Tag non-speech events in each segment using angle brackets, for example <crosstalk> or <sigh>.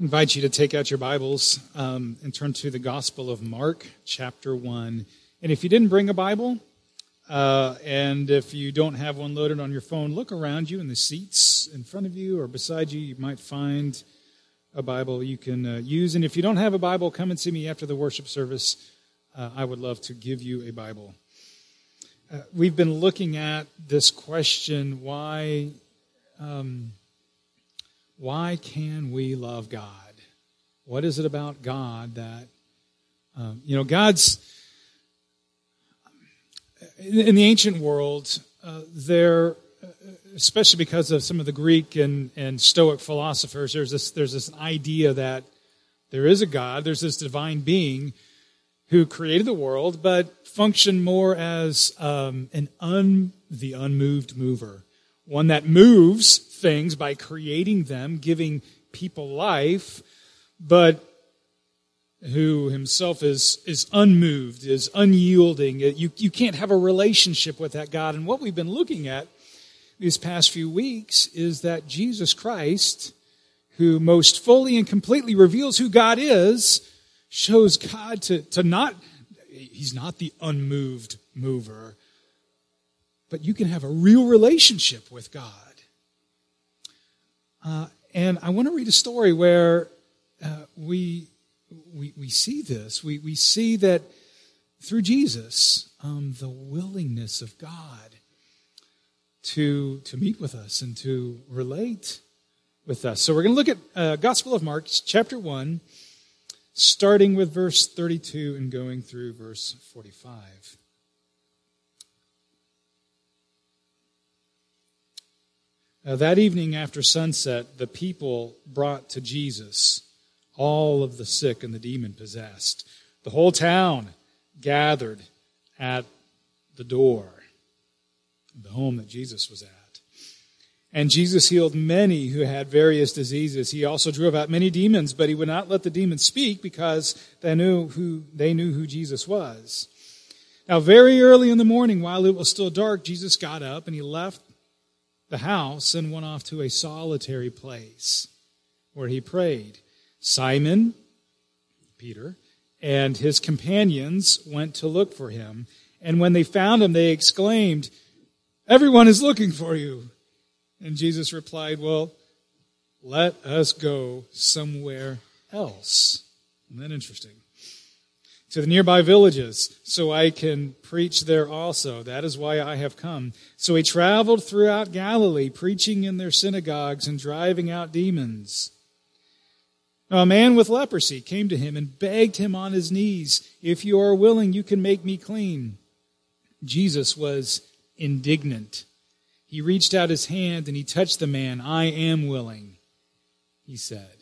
Invite you to take out your Bibles um, and turn to the Gospel of Mark, chapter 1. And if you didn't bring a Bible, uh, and if you don't have one loaded on your phone, look around you in the seats in front of you or beside you. You might find a Bible you can uh, use. And if you don't have a Bible, come and see me after the worship service. Uh, I would love to give you a Bible. Uh, we've been looking at this question why. Um, why can we love God? What is it about God that, um, you know, God's, in the ancient world, uh, there, especially because of some of the Greek and, and Stoic philosophers, there's this, there's this idea that there is a God, there's this divine being who created the world, but functioned more as um, an un, the unmoved mover, one that moves things by creating them, giving people life, but who himself is, is unmoved, is unyielding. You, you can't have a relationship with that God. And what we've been looking at these past few weeks is that Jesus Christ, who most fully and completely reveals who God is, shows God to, to not, he's not the unmoved mover, but you can have a real relationship with God. Uh, and I want to read a story where uh, we, we, we see this. We, we see that through Jesus, um, the willingness of God to, to meet with us and to relate with us. So we're going to look at uh, Gospel of Mark, chapter 1, starting with verse 32 and going through verse 45. Now, that evening after sunset, the people brought to Jesus all of the sick and the demon possessed. The whole town gathered at the door the home that Jesus was at. And Jesus healed many who had various diseases. He also drove out many demons, but he would not let the demons speak because they knew who, they knew who Jesus was. Now, very early in the morning, while it was still dark, Jesus got up and he left the house and went off to a solitary place where he prayed. Simon, Peter, and his companions went to look for him. And when they found him, they exclaimed, Everyone is looking for you. And Jesus replied, Well, let us go somewhere else. Isn't that interesting? To the nearby villages so I can preach there also. That is why I have come. So he traveled throughout Galilee, preaching in their synagogues and driving out demons. Now, a man with leprosy came to him and begged him on his knees, If you are willing, you can make me clean. Jesus was indignant. He reached out his hand and he touched the man. I am willing, he said.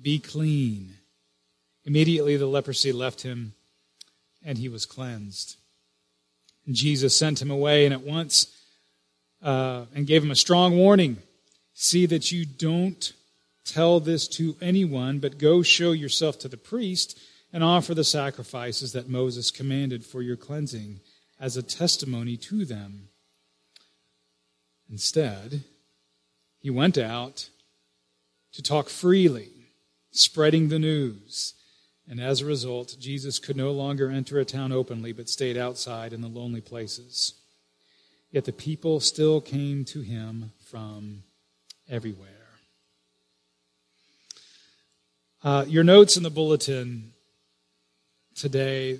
Be clean. Immediately the leprosy left him, and he was cleansed. And Jesus sent him away, and at once, uh, and gave him a strong warning See that you don't tell this to anyone, but go show yourself to the priest and offer the sacrifices that Moses commanded for your cleansing as a testimony to them. Instead, he went out to talk freely, spreading the news and as a result, Jesus could no longer enter a town openly, but stayed outside in the lonely places. Yet the people still came to him from everywhere. Uh, your notes in the bulletin today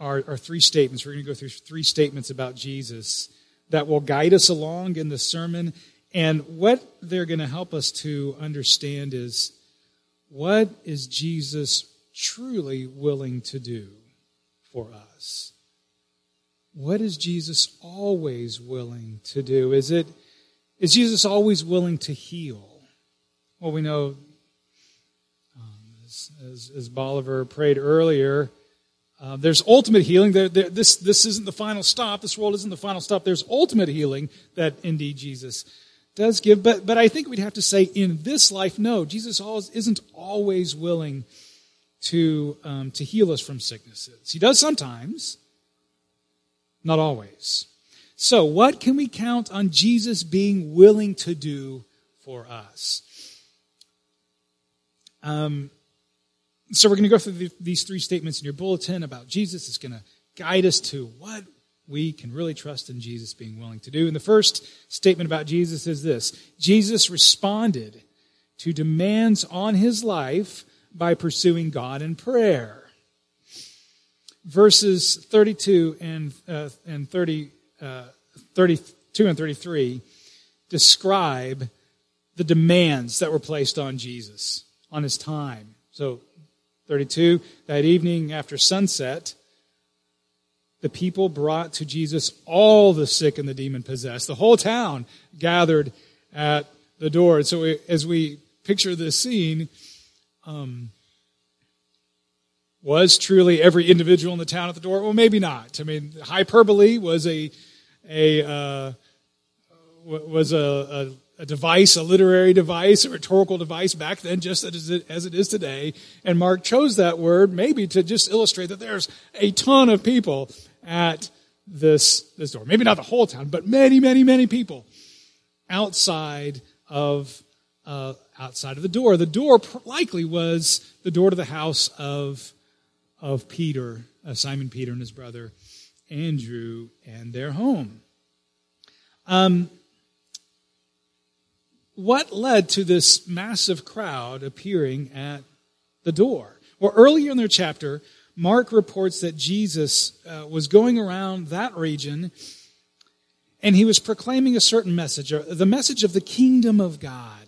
are, are three statements. We're going to go through three statements about Jesus that will guide us along in the sermon. And what they're going to help us to understand is what is Jesus truly willing to do for us? What is Jesus always willing to do? Is it is Jesus always willing to heal? Well, we know, um, as, as, as, Bolivar prayed earlier, uh, there's ultimate healing. There, there, this, this isn't the final stop. This world isn't the final stop. There's ultimate healing that indeed Jesus does give. But, but I think we'd have to say in this life, no, Jesus always, isn't always willing to, um, to heal us from sicknesses. He does sometimes, not always. So, what can we count on Jesus being willing to do for us? Um, so we're going to go through the, these three statements in your bulletin about Jesus. It's going to guide us to what we can really trust in Jesus being willing to do. And the first statement about Jesus is this Jesus responded to demands on his life by pursuing God in prayer. Verses 32 and, uh, and 30, uh, 32 and 33 describe the demands that were placed on Jesus, on his time. So, 32, that evening after sunset, the people brought to Jesus all the sick and the demon possessed. The whole town gathered at the door. So we, as we picture this scene, um, was truly every individual in the town at the door? Well, maybe not. I mean, hyperbole was a a uh, was a, a, a, device, a literary device, a rhetorical device back then, just as it, as it is today. And Mark chose that word maybe to just illustrate that there's a ton of people at this, this door. Maybe not the whole town, but many, many, many people outside of, uh, outside of the door. The door likely was the door to the house of, of Peter, Simon Peter and his brother Andrew and their home. Um, what led to this massive crowd appearing at the door? Well, earlier in their chapter, Mark reports that Jesus uh, was going around that region and he was proclaiming a certain message, the message of the kingdom of God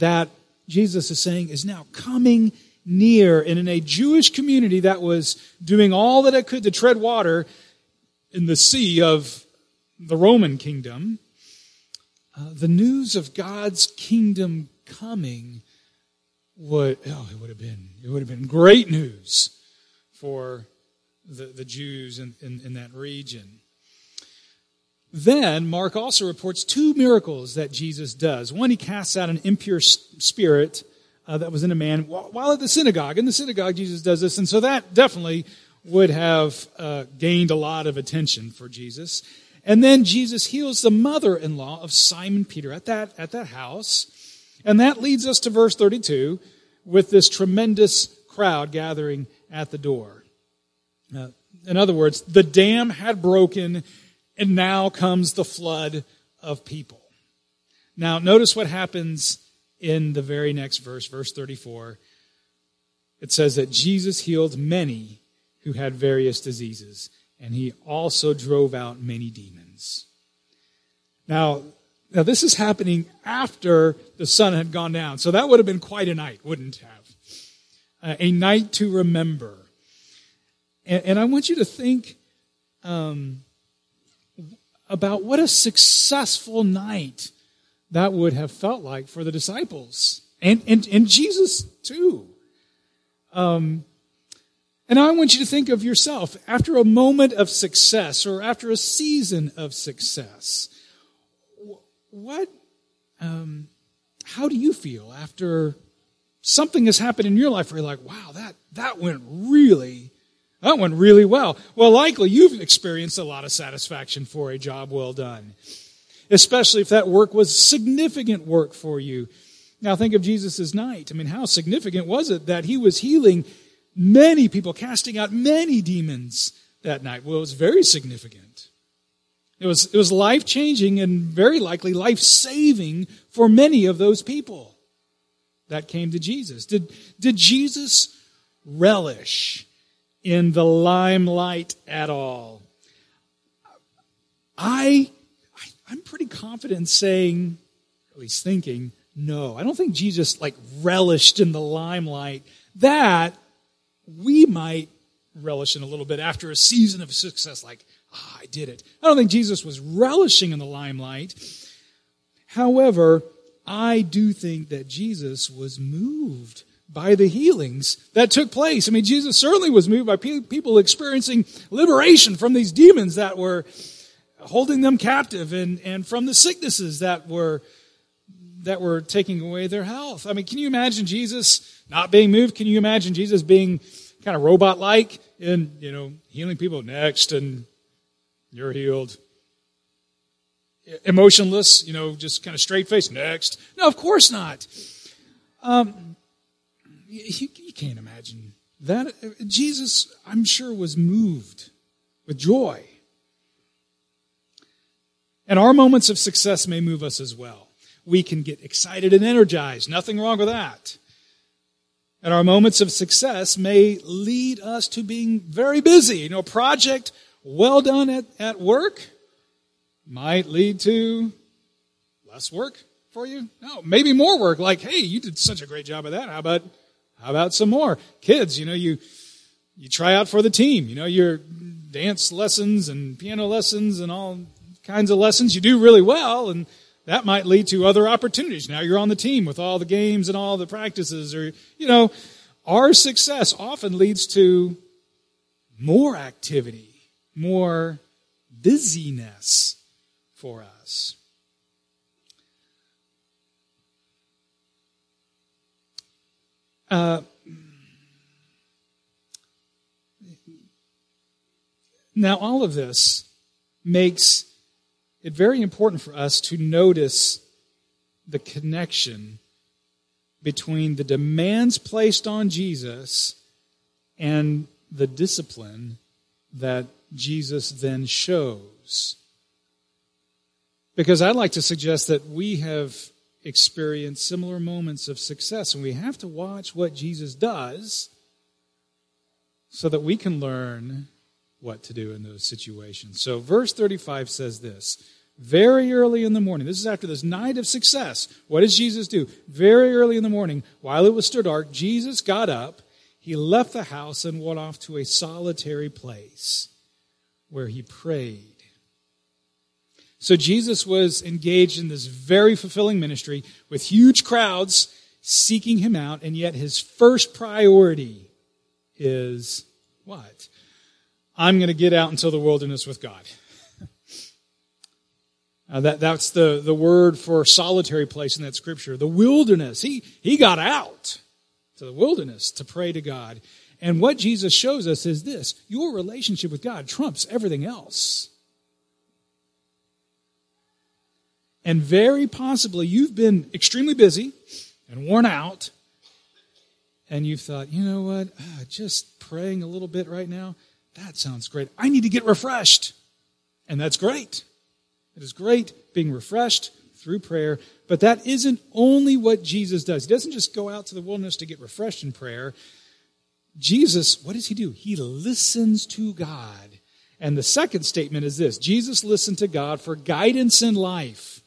that Jesus is saying is now coming near. And in a Jewish community that was doing all that it could to tread water in the sea of the Roman kingdom, uh, the news of God's kingdom coming would, oh, it would have been, it would have been great news for the, the Jews in, in, in that region. Then, Mark also reports two miracles that Jesus does. One, he casts out an impure spirit uh, that was in a man while at the synagogue. In the synagogue, Jesus does this, and so that definitely would have uh, gained a lot of attention for Jesus. And then Jesus heals the mother-in-law of Simon Peter at that, at that house. And that leads us to verse 32 with this tremendous crowd gathering at the door. Uh, in other words, the dam had broken, and now comes the flood of people. Now, notice what happens in the very next verse, verse 34. It says that Jesus healed many who had various diseases, and he also drove out many demons. Now, now this is happening after the sun had gone down, so that would have been quite a night, wouldn't have? uh, a night to remember. And, and, I want you to think um, about what a successful night that would have felt like for the disciples and, and, and Jesus too. Um, and I want you to think of yourself after a moment of success or after a season of success. What, um, how do you feel after something has happened in your life where you're like, wow, that, that went really, that went really well. Well, likely you've experienced a lot of satisfaction for a job well done, especially if that work was significant work for you. Now think of Jesus' night. I mean, how significant was it that he was healing many people, casting out many demons that night? Well, it was very significant. It was, it was life changing and very likely life saving for many of those people that came to Jesus? Did, did Jesus relish in the limelight at all? I, I am pretty confident in saying, at least thinking, no. I don't think Jesus like relished in the limelight. That we might relish in a little bit after a season of success, like, ah, I did it. I don't think Jesus was relishing in the limelight. However, I do think that Jesus was moved by the healings that took place. I mean, Jesus certainly was moved by people experiencing liberation from these demons that were holding them captive and, and from the sicknesses that were that were taking away their health. I mean, can you imagine Jesus not being moved? Can you imagine Jesus being kind of robot like and, you know, healing people next and you're healed? emotionless, you know, just kind of straight face, next. No, of course not. Um, you, you can't imagine that. Jesus, I'm sure, was moved with joy. And our moments of success may move us as well. We can get excited and energized. Nothing wrong with that. And our moments of success may lead us to being very busy. You know, project well done at, at work might lead to less work for you. No, maybe more work. Like, hey, you did such a great job of that. How about, how about some more? Kids, you know, you, you try out for the team. You know, your dance lessons and piano lessons and all kinds of lessons. You do really well and that might lead to other opportunities. Now you're on the team with all the games and all the practices or, you know, our success often leads to more activity, more busyness for us. Uh, now, all of this makes it very important for us to notice the connection between the demands placed on Jesus and the discipline that Jesus then shows. Because I'd like to suggest that we have experienced similar moments of success, and we have to watch what Jesus does so that we can learn what to do in those situations. So, verse 35 says this Very early in the morning, this is after this night of success. What does Jesus do? Very early in the morning, while it was still dark, Jesus got up, he left the house, and went off to a solitary place where he prayed. So, Jesus was engaged in this very fulfilling ministry with huge crowds seeking him out, and yet his first priority is what? I'm going to get out into the wilderness with God. <laughs> uh, that, that's the, the word for solitary place in that scripture. The wilderness. He, he got out to the wilderness to pray to God. And what Jesus shows us is this your relationship with God trumps everything else. And very possibly you've been extremely busy and worn out, and you've thought, you know what, ah, just praying a little bit right now, that sounds great. I need to get refreshed. And that's great. It is great being refreshed through prayer, but that isn't only what Jesus does. He doesn't just go out to the wilderness to get refreshed in prayer. Jesus, what does he do? He listens to God. And the second statement is this Jesus listened to God for guidance in life.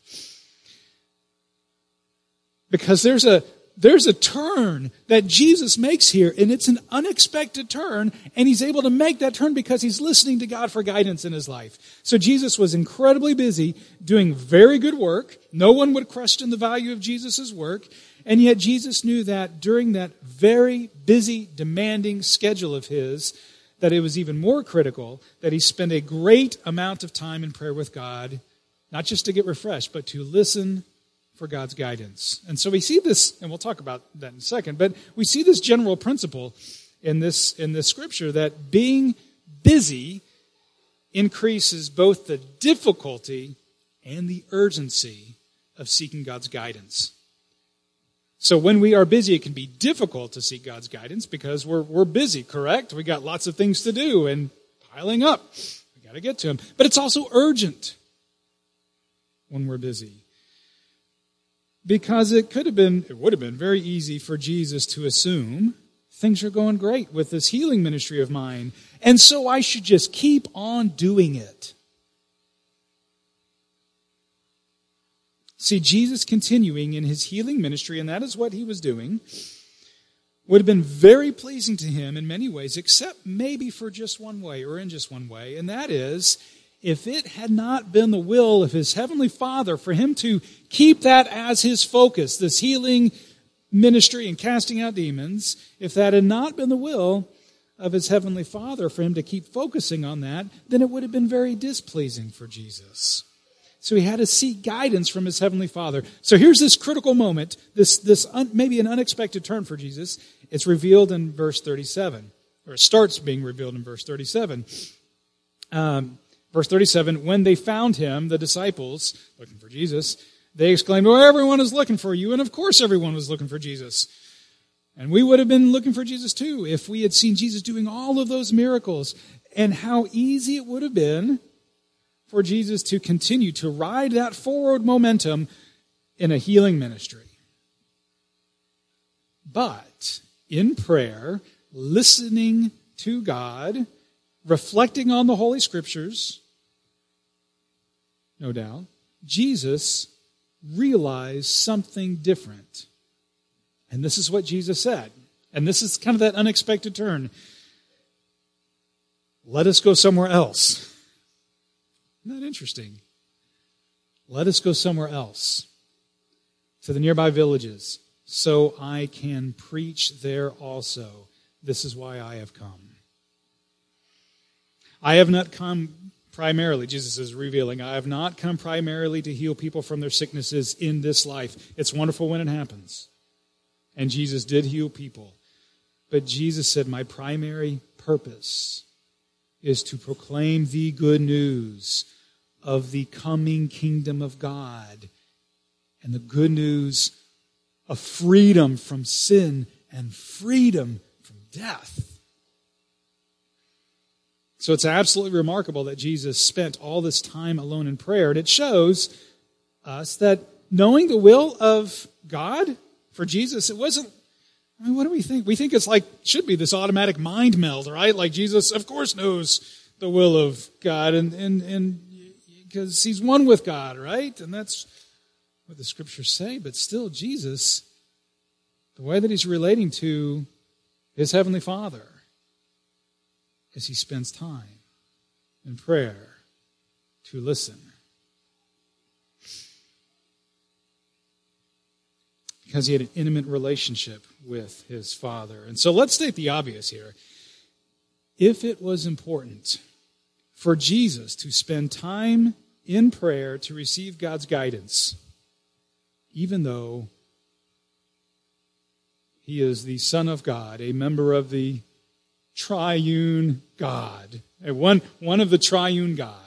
Because there's a there's a turn that Jesus makes here, and it's an unexpected turn, and he's able to make that turn because he's listening to God for guidance in his life. So Jesus was incredibly busy doing very good work. No one would question the value of Jesus' work, and yet Jesus knew that during that very busy, demanding schedule of his, that it was even more critical that he spend a great amount of time in prayer with God, not just to get refreshed, but to listen for God's guidance. And so we see this, and we'll talk about that in a second, but we see this general principle in this, in this scripture that being busy increases both the difficulty and the urgency of seeking God's guidance. So when we are busy, it can be difficult to seek God's guidance because we're, we're busy, correct? We got lots of things to do and piling up. We got to get to them. But it's also urgent when we're busy because it could have been, it would have been very easy for Jesus to assume things are going great with this healing ministry of mine, and so I should just keep on doing it. See, Jesus continuing in his healing ministry, and that is what he was doing, would have been very pleasing to him in many ways, except maybe for just one way, or in just one way, and that is if it had not been the will of his heavenly Father for him to keep that as his focus, this healing ministry and casting out demons, if that had not been the will of his heavenly Father for him to keep focusing on that, then it would have been very displeasing for Jesus. So he had to seek guidance from his heavenly Father. So here's this critical moment, this, this un, maybe an unexpected turn for Jesus. It's revealed in verse 37, or it starts being revealed in verse 37. Um, Verse 37 When they found him, the disciples, looking for Jesus, they exclaimed, Oh, everyone is looking for you. And of course, everyone was looking for Jesus. And we would have been looking for Jesus too if we had seen Jesus doing all of those miracles and how easy it would have been for Jesus to continue to ride that forward momentum in a healing ministry. But in prayer, listening to God, reflecting on the Holy Scriptures, no doubt, Jesus realized something different. And this is what Jesus said. And this is kind of that unexpected turn. Let us go somewhere else. Isn't that interesting? Let us go somewhere else to the nearby villages so I can preach there also. This is why I have come. I have not come primarily, Jesus is revealing, I have not come primarily to heal people from their sicknesses in this life. It's wonderful when it happens. And Jesus did heal people. But Jesus said, My primary purpose is to proclaim the good news of the coming kingdom of God and the good news of freedom from sin and freedom from death. So it's absolutely remarkable that Jesus spent all this time alone in prayer. And it shows us that knowing the will of God for Jesus, it wasn't, I mean, what do we think? We think it's like, should be this automatic mind meld, right? Like Jesus, of course, knows the will of God and, and, and because he's one with God, right? And that's what the scriptures say. But still, Jesus, the way that he's relating to his heavenly Father, as he spends time in prayer to listen. Because he had an intimate relationship with his Father. And so let's state the obvious here. If it was important for Jesus to spend time in prayer to receive God's guidance, even though he is the Son of God, a member of the triune God, one, one of the triune God.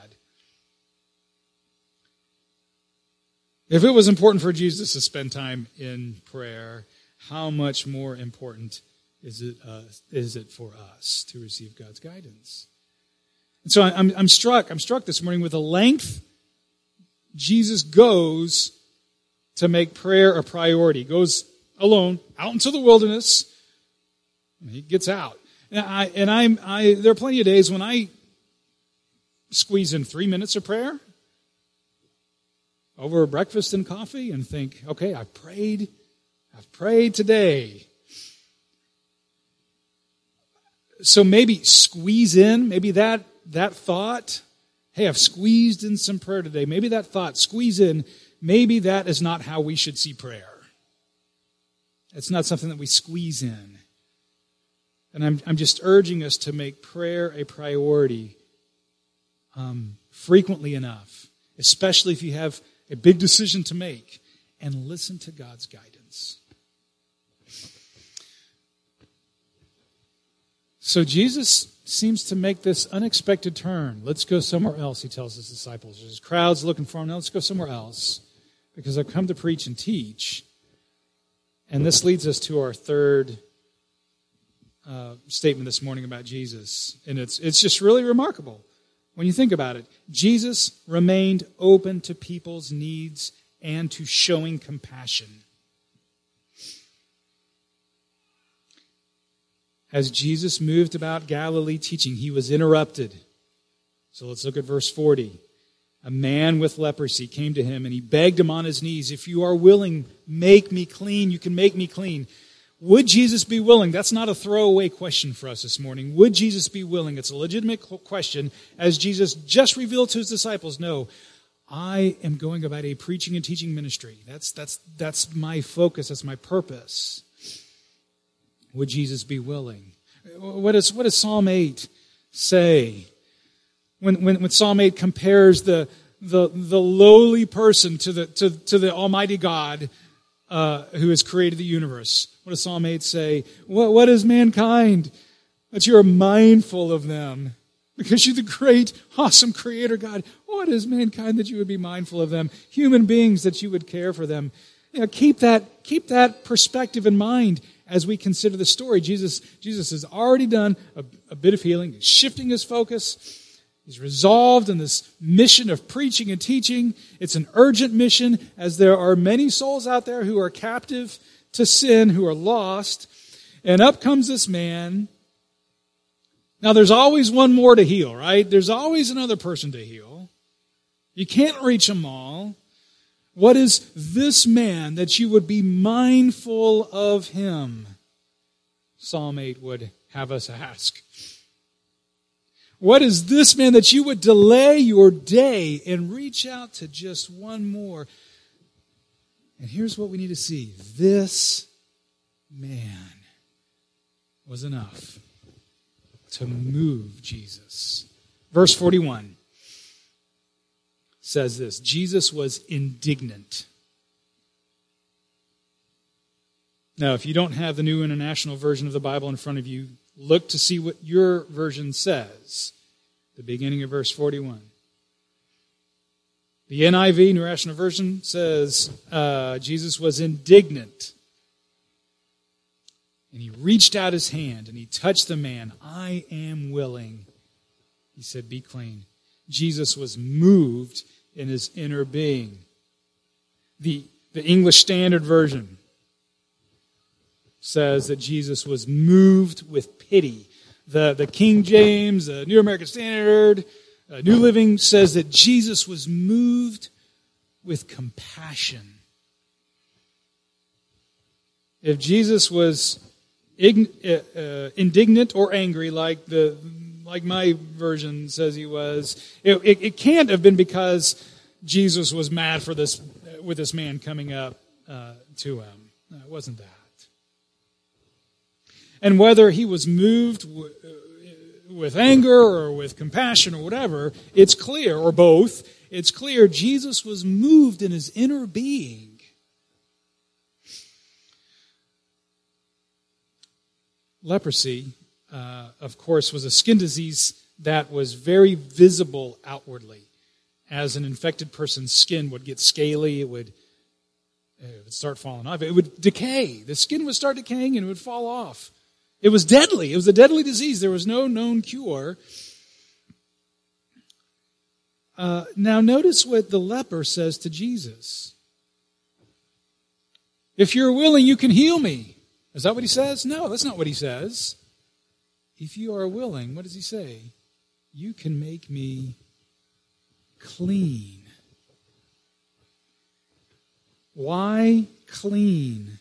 If it was important for Jesus to spend time in prayer, how much more important is it, uh, is it for us to receive God's guidance? And so I'm, I'm struck, I'm struck this morning with the length Jesus goes to make prayer a priority. He goes alone out into the wilderness. he gets out. And, I, and I'm, I, there are plenty of days when I squeeze in three minutes of prayer over breakfast and coffee and think, okay, I've prayed. I've prayed today. So maybe squeeze in, maybe that, that thought, hey, I've squeezed in some prayer today. Maybe that thought, squeeze in, maybe that is not how we should see prayer. It's not something that we squeeze in. And I'm, I'm just urging us to make prayer a priority um, frequently enough, especially if you have a big decision to make, and listen to God's guidance. So Jesus seems to make this unexpected turn. Let's go somewhere else, he tells his disciples. There's crowds looking for him. Now let's go somewhere else because I've come to preach and teach. And this leads us to our third uh, statement this morning about Jesus. And it's, it's just really remarkable when you think about it. Jesus remained open to people's needs and to showing compassion. As Jesus moved about Galilee teaching, he was interrupted. So let's look at verse 40. A man with leprosy came to him and he begged him on his knees, If you are willing, make me clean. You can make me clean. Would Jesus be willing? That's not a throwaway question for us this morning. Would Jesus be willing? It's a legitimate question, as Jesus just revealed to his disciples. No, I am going about a preaching and teaching ministry. That's, that's, that's my focus, that's my purpose. Would Jesus be willing? What does, what does Psalm 8 say? When, when, when Psalm 8 compares the, the, the lowly person to the, to, to the Almighty God, uh, who has created the universe. What does Psalm 8 say? What, what is mankind? That you are mindful of them. Because you're the great, awesome creator God. What is mankind that you would be mindful of them? Human beings that you would care for them. You know, keep that, keep that perspective in mind as we consider the story. Jesus, Jesus has already done a, a bit of healing, shifting his focus. He's resolved in this mission of preaching and teaching. It's an urgent mission, as there are many souls out there who are captive to sin, who are lost. And up comes this man. Now, there's always one more to heal, right? There's always another person to heal. You can't reach them all. What is this man that you would be mindful of him? Psalm 8 would have us ask. What is this man that you would delay your day and reach out to just one more? And here's what we need to see this man was enough to move Jesus. Verse 41 says this Jesus was indignant. Now, if you don't have the New International Version of the Bible in front of you, look to see what your version says. The beginning of verse 41. The NIV, New International Version, says uh, Jesus was indignant. And he reached out his hand and he touched the man. I am willing. He said, Be clean. Jesus was moved in his inner being. The, the English Standard Version says that Jesus was moved with pity. The, the King James, the New American Standard, uh, New Living says that Jesus was moved with compassion. If Jesus was uh, uh, indignant or angry, like the like my version says he was. It, it, it, can't have been because Jesus was mad for this with this man coming up uh, to him. No, it wasn't that. And whether he was moved w- uh, with anger or with compassion or whatever, it's clear, or both, it's clear Jesus was moved in his inner being. Leprosy uh, of course, was a skin disease that was very visible outwardly. As an infected person's skin would get scaly, it would, it would start falling off. It would decay. The skin would start decaying and it would fall off. It was deadly. It was a deadly disease. There was no known cure. Uh, now, notice what the leper says to Jesus. If you're willing, you can heal me. Is that what he says? No, that's not what he says. If you are willing, what does he say? You can make me clean. Why clean?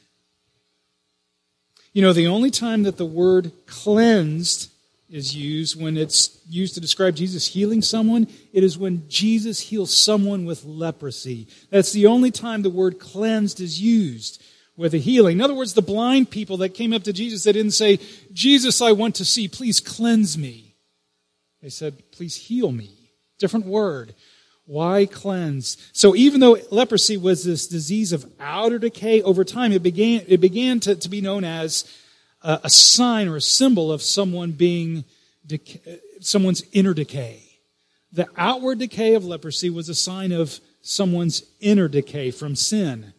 You know, the only time that the word cleansed is used when it's used to describe Jesus healing someone, it is when Jesus heals someone with leprosy. That's the only time the word cleansed is used with a healing. In other words, the blind people that came up to Jesus, they didn't say, Jesus, I want to see, please cleanse me. They said, please heal me. Different word. Why cleanse? So even though leprosy was this disease of outer decay, over time it began, it began to, to be known as a, a sign or a symbol of someone being, someone's inner decay. The outward decay of leprosy was a sign of someone's inner decay from sin.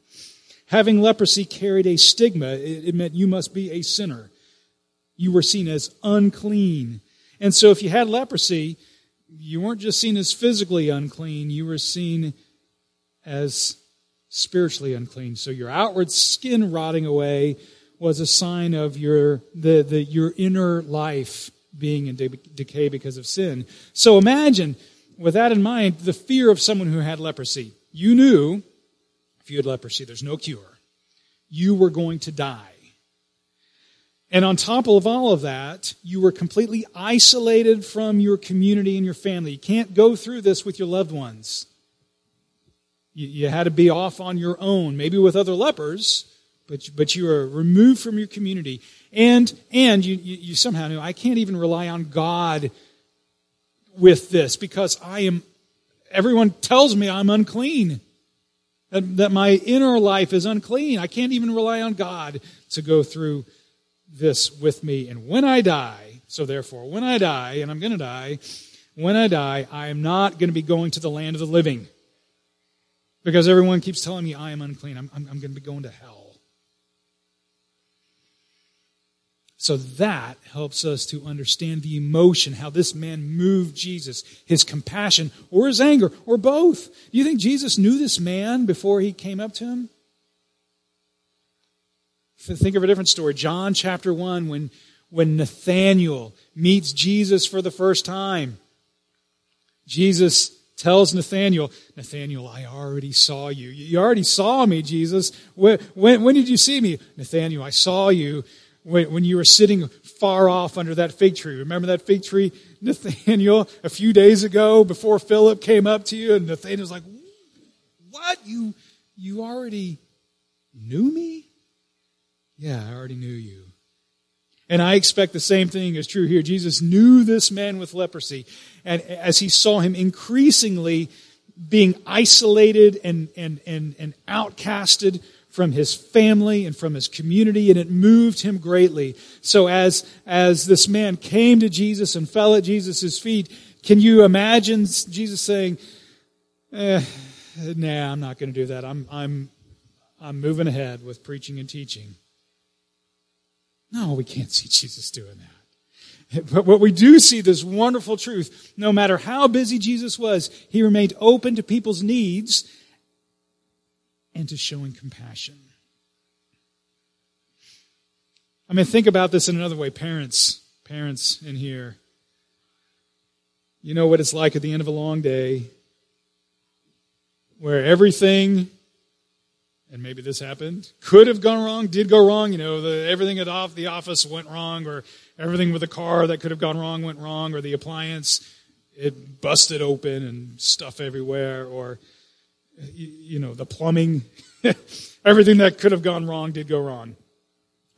Having leprosy carried a stigma. It, meant you must be a sinner. You were seen as unclean. And so if you had leprosy, you weren't just seen as physically unclean, you were seen as spiritually unclean. So your outward skin rotting away was a sign of your the, the your inner life being in de- decay because of sin. So imagine, with that in mind, the fear of someone who had leprosy. You knew if you had leprosy, there's no cure. You were going to die. And on top of all of that, you were completely isolated from your community and your family. You can't go through this with your loved ones. You, you had to be off on your own, maybe with other lepers, but, but you were removed from your community. And, and you, you, you somehow knew, I can't even rely on God with this because I am, everyone tells me I'm unclean. That, that my inner life is unclean. I can't even rely on God to go through this with me. And when I die, so therefore, when I die, and I'm going to die, when I die, I am not going to be going to the land of the living. Because everyone keeps telling me I am unclean. I'm, I'm, I'm going to be going to hell. So that helps us to understand the emotion, how this man moved Jesus, his compassion or his anger or both. Do you think Jesus knew this man before he came up to him? Think of a different story. John chapter 1, when, when Nathanael meets Jesus for the first time. Jesus tells Nathanael, Nathanael, I already saw you. You already saw me, Jesus. When, when, when did you see me? Nathanael, I saw you when, when you were sitting far off under that fig tree. Remember that fig tree, Nathanael, a few days ago before Philip came up to you? And Nathanael's like, What? You, you already knew me? Yeah, I already knew you. And I expect the same thing is true here. Jesus knew this man with leprosy. And as he saw him increasingly being isolated and, and, and, and outcasted from his family and from his community, and it moved him greatly. So as, as this man came to Jesus and fell at Jesus' feet, can you imagine Jesus saying, eh, nah, I'm not going to do that. I'm, I'm, I'm moving ahead with preaching and teaching. No, we can't see Jesus doing that. But what we do see this wonderful truth, no matter how busy Jesus was, he remained open to people's needs and to showing compassion. I mean, think about this in another way. Parents, parents in here, you know what it's like at the end of a long day where everything and maybe this happened, could have gone wrong, did go wrong. You know, the, everything at off, the office went wrong, or everything with the car that could have gone wrong went wrong, or the appliance, it busted open and stuff everywhere, or, you, you know, the plumbing, <laughs> everything that could have gone wrong did go wrong.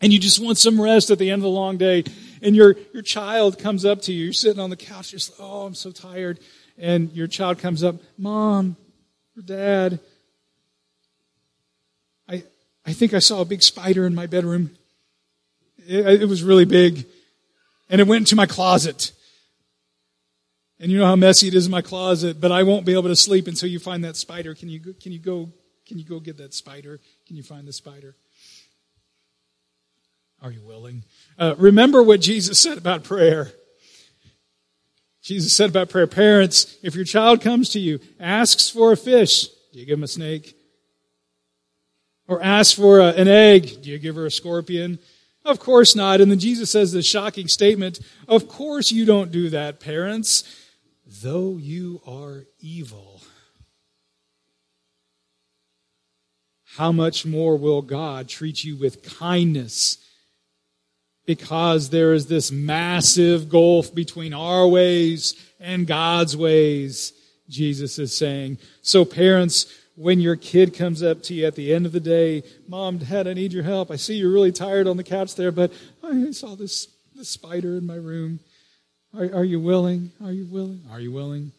And you just want some rest at the end of the long day, and your, your child comes up to you, you're sitting on the couch, just, oh, I'm so tired. And your child comes up, Mom, or Dad, I think I saw a big spider in my bedroom. It, it was really big. And it went into my closet. And you know how messy it is in my closet, but I won't be able to sleep until you find that spider. Can you, can you go, can you go get that spider? Can you find the spider? Are you willing? Uh, remember what Jesus said about prayer. Jesus said about prayer, parents, if your child comes to you, asks for a fish, do you give him a snake? Or ask for a, an egg. Do you give her a scorpion? Of course not. And then Jesus says this shocking statement Of course you don't do that, parents, though you are evil. How much more will God treat you with kindness? Because there is this massive gulf between our ways and God's ways, Jesus is saying. So, parents, when your kid comes up to you at the end of the day, Mom, Dad, I need your help. I see you're really tired on the couch there, but I saw this, this spider in my room. Are, are you willing? Are you willing? Are you willing?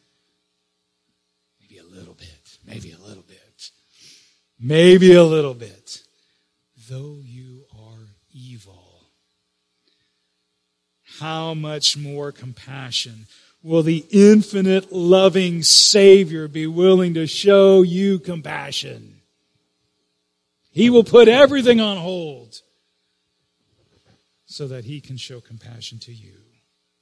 Maybe a little bit. Maybe a little bit. Maybe a little bit. Though you are evil. How much more compassion will the infinite loving Savior be willing to show you compassion. He will put everything on hold so that he can show compassion to you.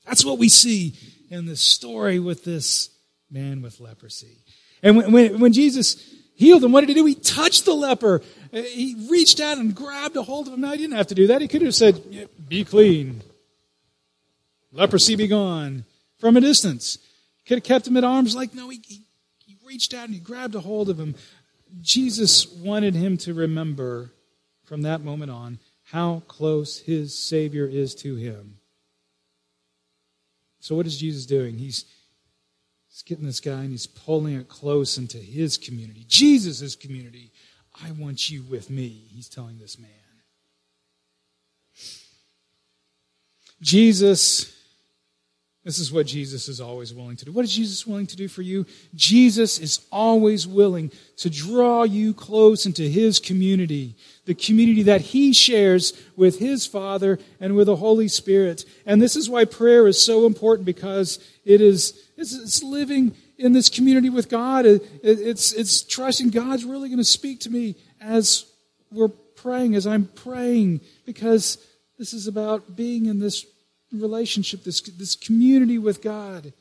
That's what we see in this story with this man with leprosy. And when, when, when Jesus healed him, what did he do? He touched the leper. Uh, he reached out and grabbed a hold of him. Now, he didn't have to do that. He could have said, Be clean. Leprosy be gone from a distance. Could have kept him at arm's like, no, he, he, he reached out and he grabbed a hold of him. Jesus wanted him to remember from that moment on how close his Savior is to him. So, what is Jesus doing? He's, he's getting this guy and he's pulling it close into his community, Jesus' community. I want you with me, he's telling this man. Jesus this is what Jesus is always willing to do. What is Jesus willing to do for you? Jesus is always willing to draw you close into his community, the community that he shares with his Father and with the Holy Spirit. And this is why prayer is so important because it is it's, living in this community with God. it's, it's trusting God's really going to speak to me as we're praying, as I'm praying, because This is about being in this relationship, this, this community with God.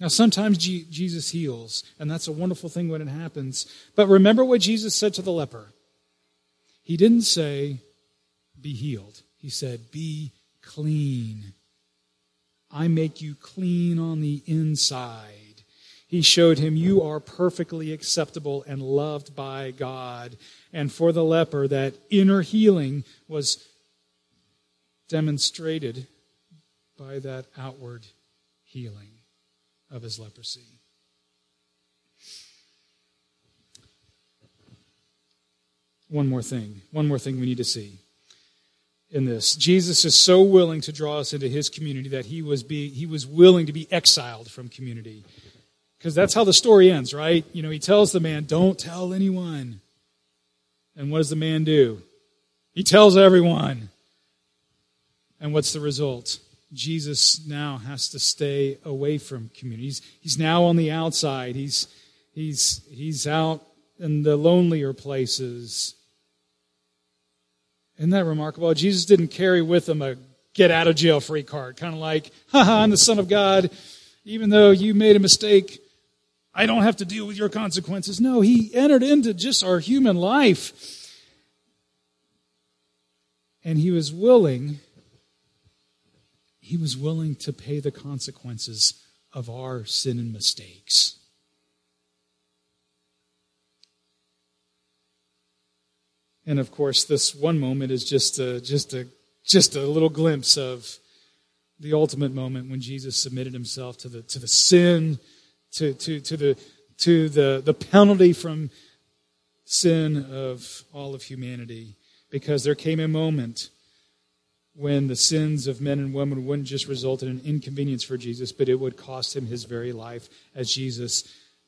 Now, sometimes G- Jesus heals, and that's a wonderful thing when it happens. But remember what Jesus said to the leper. He didn't say, be healed. He said, be clean. I make you clean on the inside. He showed him, You are perfectly acceptable and loved by God. And for the leper, that inner healing was demonstrated by that outward healing of his leprosy. One more thing. One more thing we need to see in this. Jesus is so willing to draw us into his community that he was, be, he was willing to be exiled from community. Because that's how the story ends, right? You know, he tells the man, Don't tell anyone. And what does the man do? He tells everyone. And what's the result? Jesus now has to stay away from communities. He's now on the outside. He's, he's, he's out in the lonelier places. Isn't that remarkable? Jesus didn't carry with him a get out of jail free card, kind of like, haha, I'm the Son of God. Even though you made a mistake, I don't have to deal with your consequences. No, he entered into just our human life. And he was willing he was willing to pay the consequences of our sin and mistakes. And of course, this one moment is just a, just a, just a little glimpse of the ultimate moment when Jesus submitted himself to the, to the sin, to, to, to, the, to the, the penalty from sin of all of humanity. Because there came a moment when the sins of men and women wouldn't just result in an inconvenience for Jesus, but it would cost him his very life as Jesus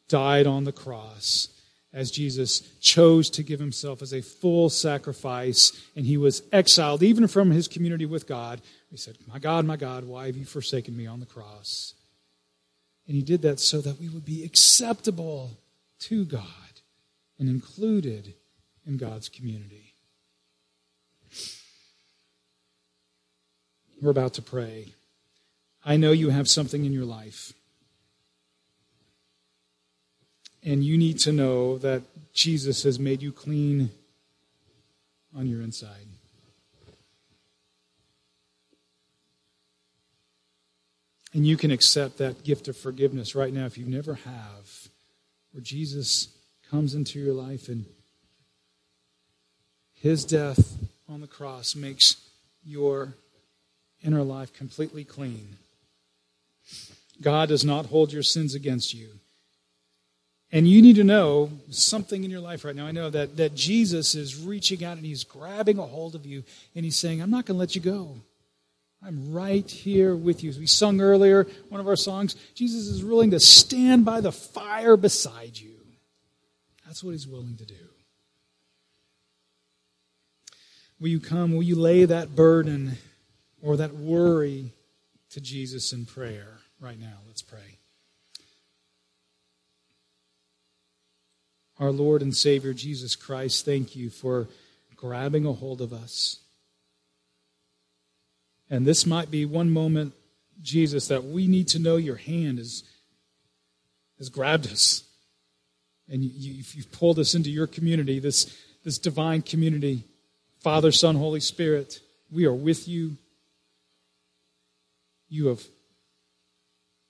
died on the cross, as Jesus chose to give himself as a full sacrifice, and he was exiled even from his community with God. He said, My God, my God, why have you forsaken me on the cross? And he did that so that we would be acceptable to God and included in God's community. We're about to pray. I know you have something in your life. And you need to know that Jesus has made you clean on your inside. And you can accept that gift of forgiveness right now if you never have, where Jesus comes into your life and his death on the cross makes your inner life completely clean. God does not hold your sins against you. And you need to know something in your life right now. I know that, that Jesus is reaching out and he's grabbing a hold of you and he's saying, I'm not going to let you go. I'm right here with you. As we sung earlier, one of our songs, Jesus is willing to stand by the fire beside you. That's what he's willing to do. Will you come? Will you lay that burden or that worry to Jesus in prayer right now. Let's pray. Our Lord and Savior Jesus Christ, thank you for grabbing a hold of us. And this might be one moment, Jesus, that we need to know your hand has, has grabbed us. And you, you've pulled us into your community, this, this divine community. Father, Son, Holy Spirit, we are with you you have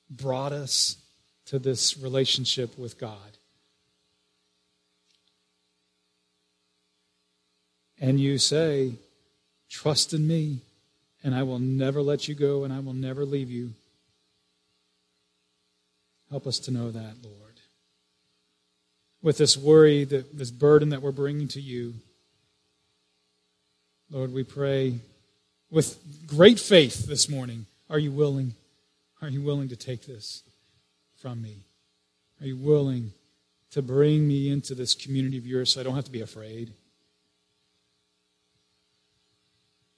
brought us to this relationship with God. And you say, Trust in me, and I will never let you go, and I will never leave you. Help us to know that, Lord. With this worry, that, this burden that we're bringing to you, Lord, we pray with great faith this morning are you willing? Are you willing to take this from me? Are you willing to bring me into this community of yours so I don't have to be afraid?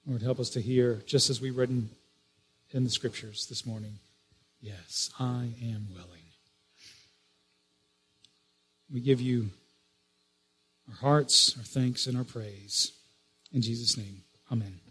Lord, help us to hear, just as we read in, in the scriptures this morning. Yes, I am willing. We give you our hearts, our thanks, and our praise. In Jesus' name. Amen.